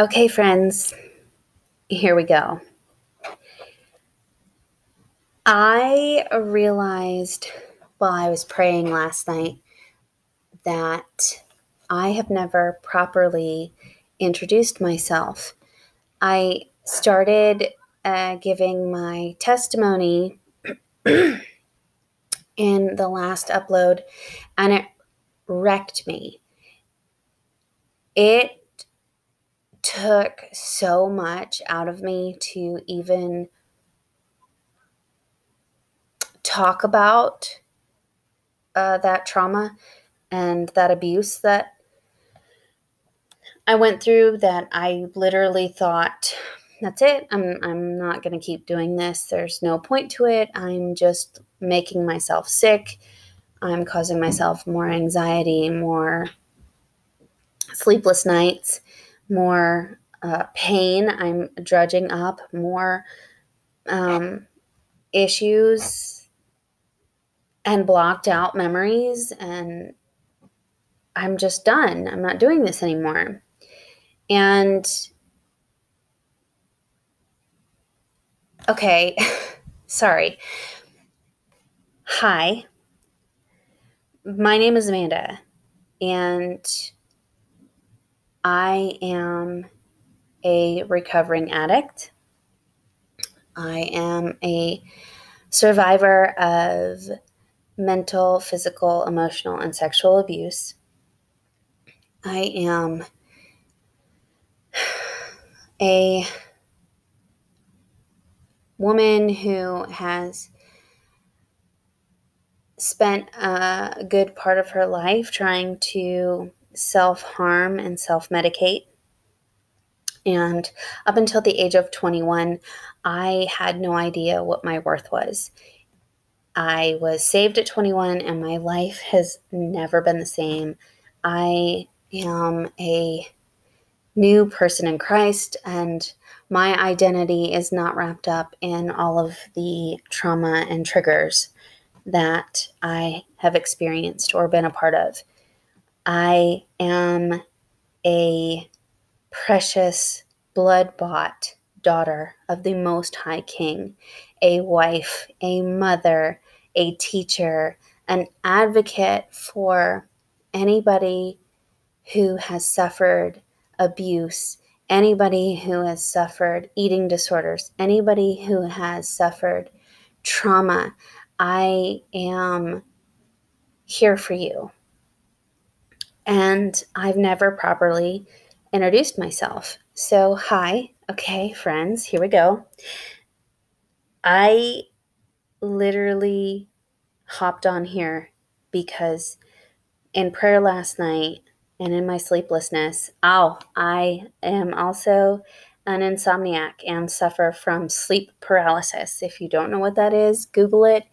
Okay, friends, here we go. I realized while I was praying last night that I have never properly introduced myself. I started uh, giving my testimony in the last upload and it wrecked me. It took so much out of me to even talk about uh, that trauma and that abuse that I went through that I literally thought, that's it. I'm, I'm not going to keep doing this. There's no point to it. I'm just making myself sick. I'm causing myself more anxiety, more sleepless nights, more uh, pain. I'm drudging up more um, issues and blocked out memories. And I'm just done. I'm not doing this anymore. And okay, sorry. Hi, my name is Amanda, and I am a recovering addict. I am a survivor of mental, physical, emotional, and sexual abuse. I am a woman who has spent a good part of her life trying to self harm and self medicate. And up until the age of 21, I had no idea what my worth was. I was saved at 21, and my life has never been the same. I am a new person in Christ, and my identity is not wrapped up in all of the trauma and triggers that I have experienced or been a part of. I am a precious, blood bought daughter of the Most High King, a wife, a mother, a teacher, an advocate for anybody who has suffered abuse, anybody who has suffered eating disorders, anybody who has suffered trauma. I am here for you. And I've never properly introduced myself. So, hi. Okay, friends, here we go. I literally hopped on here because in prayer last night, and in my sleeplessness. Oh, I am also an insomniac and suffer from sleep paralysis. If you don't know what that is, Google it.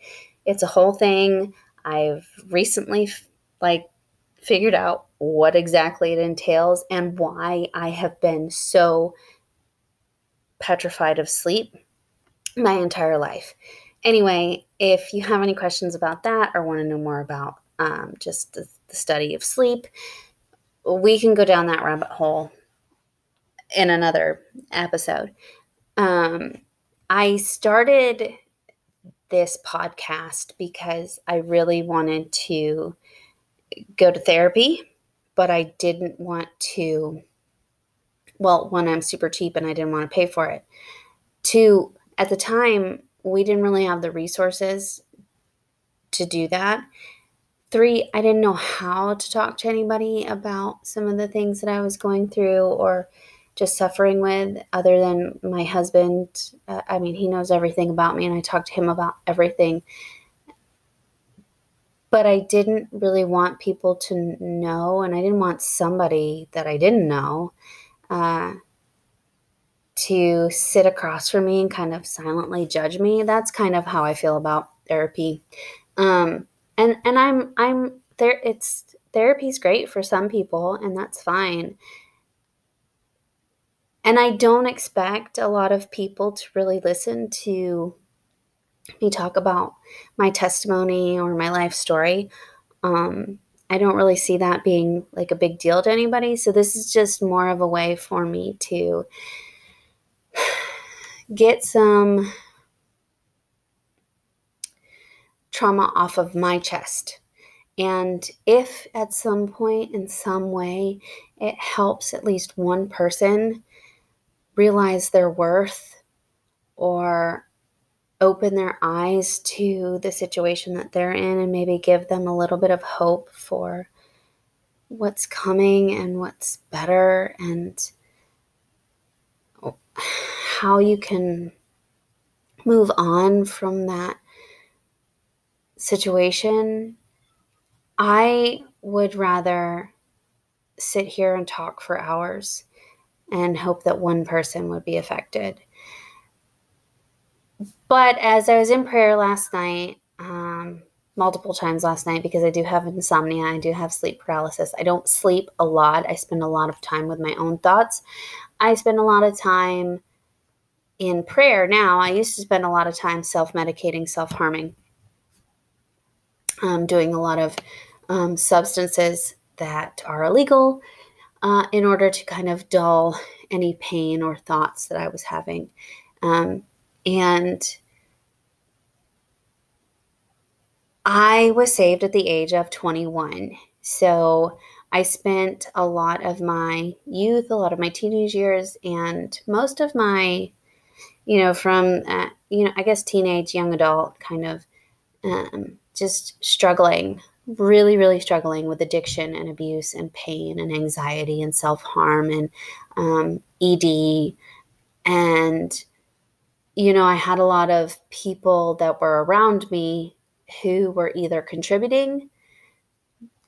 It's a whole thing. I've recently like figured out what exactly it entails and why I have been so petrified of sleep my entire life. Anyway, if you have any questions about that or want to know more about um, just the, the study of sleep, we can go down that rabbit hole in another episode. Um, I started this podcast because I really wanted to go to therapy, but I didn't want to. Well, one, I'm super cheap and I didn't want to pay for it. Two, at the time, we didn't really have the resources to do that. Three, I didn't know how to talk to anybody about some of the things that I was going through or just suffering with, other than my husband. Uh, I mean, he knows everything about me, and I talk to him about everything. But I didn't really want people to know, and I didn't want somebody that I didn't know uh, to sit across from me and kind of silently judge me. That's kind of how I feel about therapy. Um, and and i'm i'm there it's therapy's great for some people and that's fine and i don't expect a lot of people to really listen to me talk about my testimony or my life story um, I don't really see that being like a big deal to anybody. So this is just more of a way for me to get some trauma off of my chest. And if at some point, in some way, it helps at least one person realize their worth or open their eyes to the situation that they're in and maybe give them a little bit of hope for what's coming and what's better and how you can move on from that situation, I would rather sit here and talk for hours and hope that one person would be affected. But as I was in prayer last night, um, multiple times last night, because I do have insomnia, I do have sleep paralysis. I don't sleep a lot. I spend a lot of time with my own thoughts. I spend a lot of time in prayer now. I used to spend a lot of time self medicating, self harming, um, doing a lot of um, substances that are illegal uh, in order to kind of dull any pain or thoughts that I was having. Um, and I was saved at the age of 21. So I spent a lot of my youth, a lot of my teenage years, and most of my, you know, from, uh, you know, I guess teenage, young adult kind of um, just struggling, really, really struggling with addiction and abuse and pain and anxiety and self harm and um, ED. And, you know, I had a lot of people that were around me who were either contributing,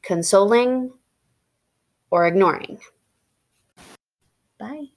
consoling, or ignoring. Bye.